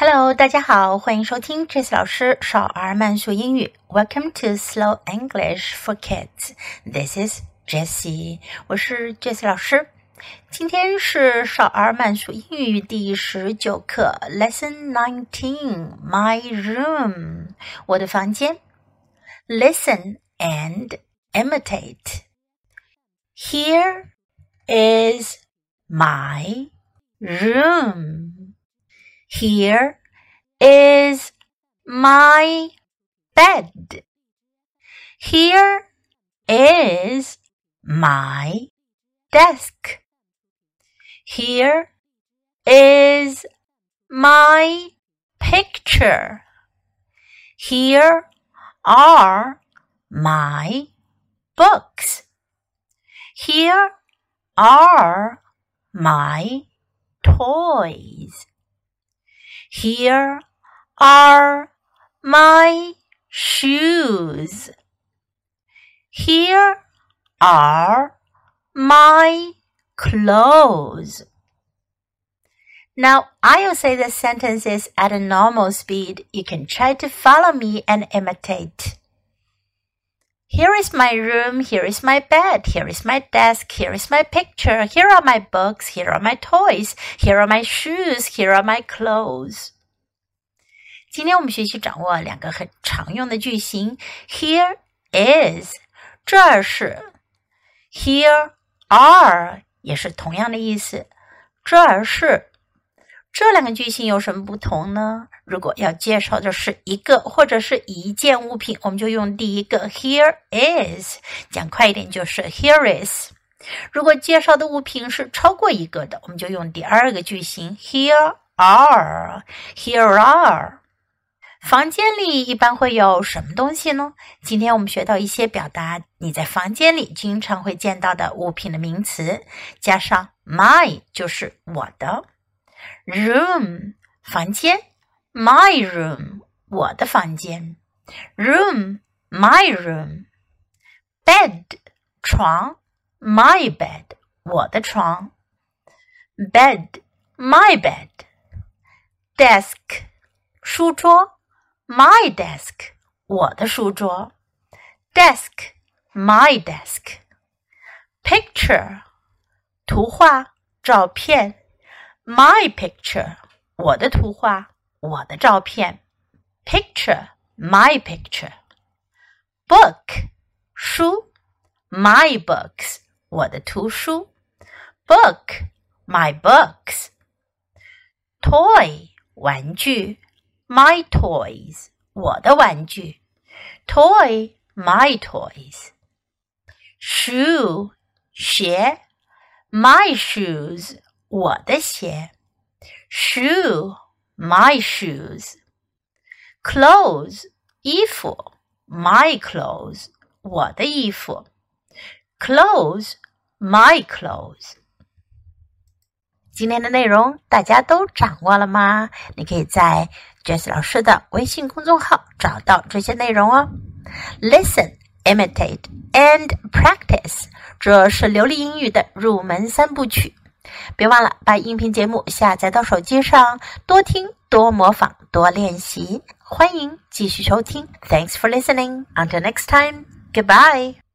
Hello，大家好，欢迎收听 Jessie 老师少儿慢速英语。Welcome to Slow English for Kids. This is Jessie，我是 Jessie 老师。今天是少儿慢速英语第十九课，Lesson Nineteen. My room，我的房间。Listen and imitate. Here is my room. Here is my bed. Here is my desk. Here is my picture. Here are my books. Here are my toys. Here are my shoes. Here are my clothes. Now, I'll say the sentences at a normal speed. You can try to follow me and imitate. Here is my room. Here is my bed. Here is my desk. Here is my picture. Here are my books. Here are my toys. Here are my shoes. Here are my clothes. 今天我们学习掌握两个很常用的句型。Here is，这儿是；Here are 也是同样的意思，这儿是。 这两个句型有什么不同呢？如果要介绍的是一个或者是一件物品，我们就用第一个 here is，讲快一点就是 here is。如果介绍的物品是超过一个的，我们就用第二个句型 here are，here are。房间里一般会有什么东西呢？今天我们学到一些表达你在房间里经常会见到的物品的名词，加上 my 就是我的。room 房间，my room 我的房间，room my room bed 床，my bed 我的床，bed my bed desk 书桌，my desk 我的书桌，desk my desk picture 图画照片。 My picture，我的图画，我的照片。Picture, my picture. Book，书。My books，我的图书。Book, my books. Toy，玩具。My toys，我的玩具。Toy, my toys. Shoe，鞋。My shoes。 我的鞋，shoe，my shoes，clothes，衣服，my clothes，我的衣服，clothes，my clothes。今天的内容大家都掌握了吗？你可以在 Jess 老师的微信公众号找到这些内容哦。Listen, imitate and practice，这是流利英语的入门三部曲。别忘了把音频节目下载到手机上，多听、多模仿、多练习。欢迎继续收听。Thanks for listening. Until next time. Goodbye.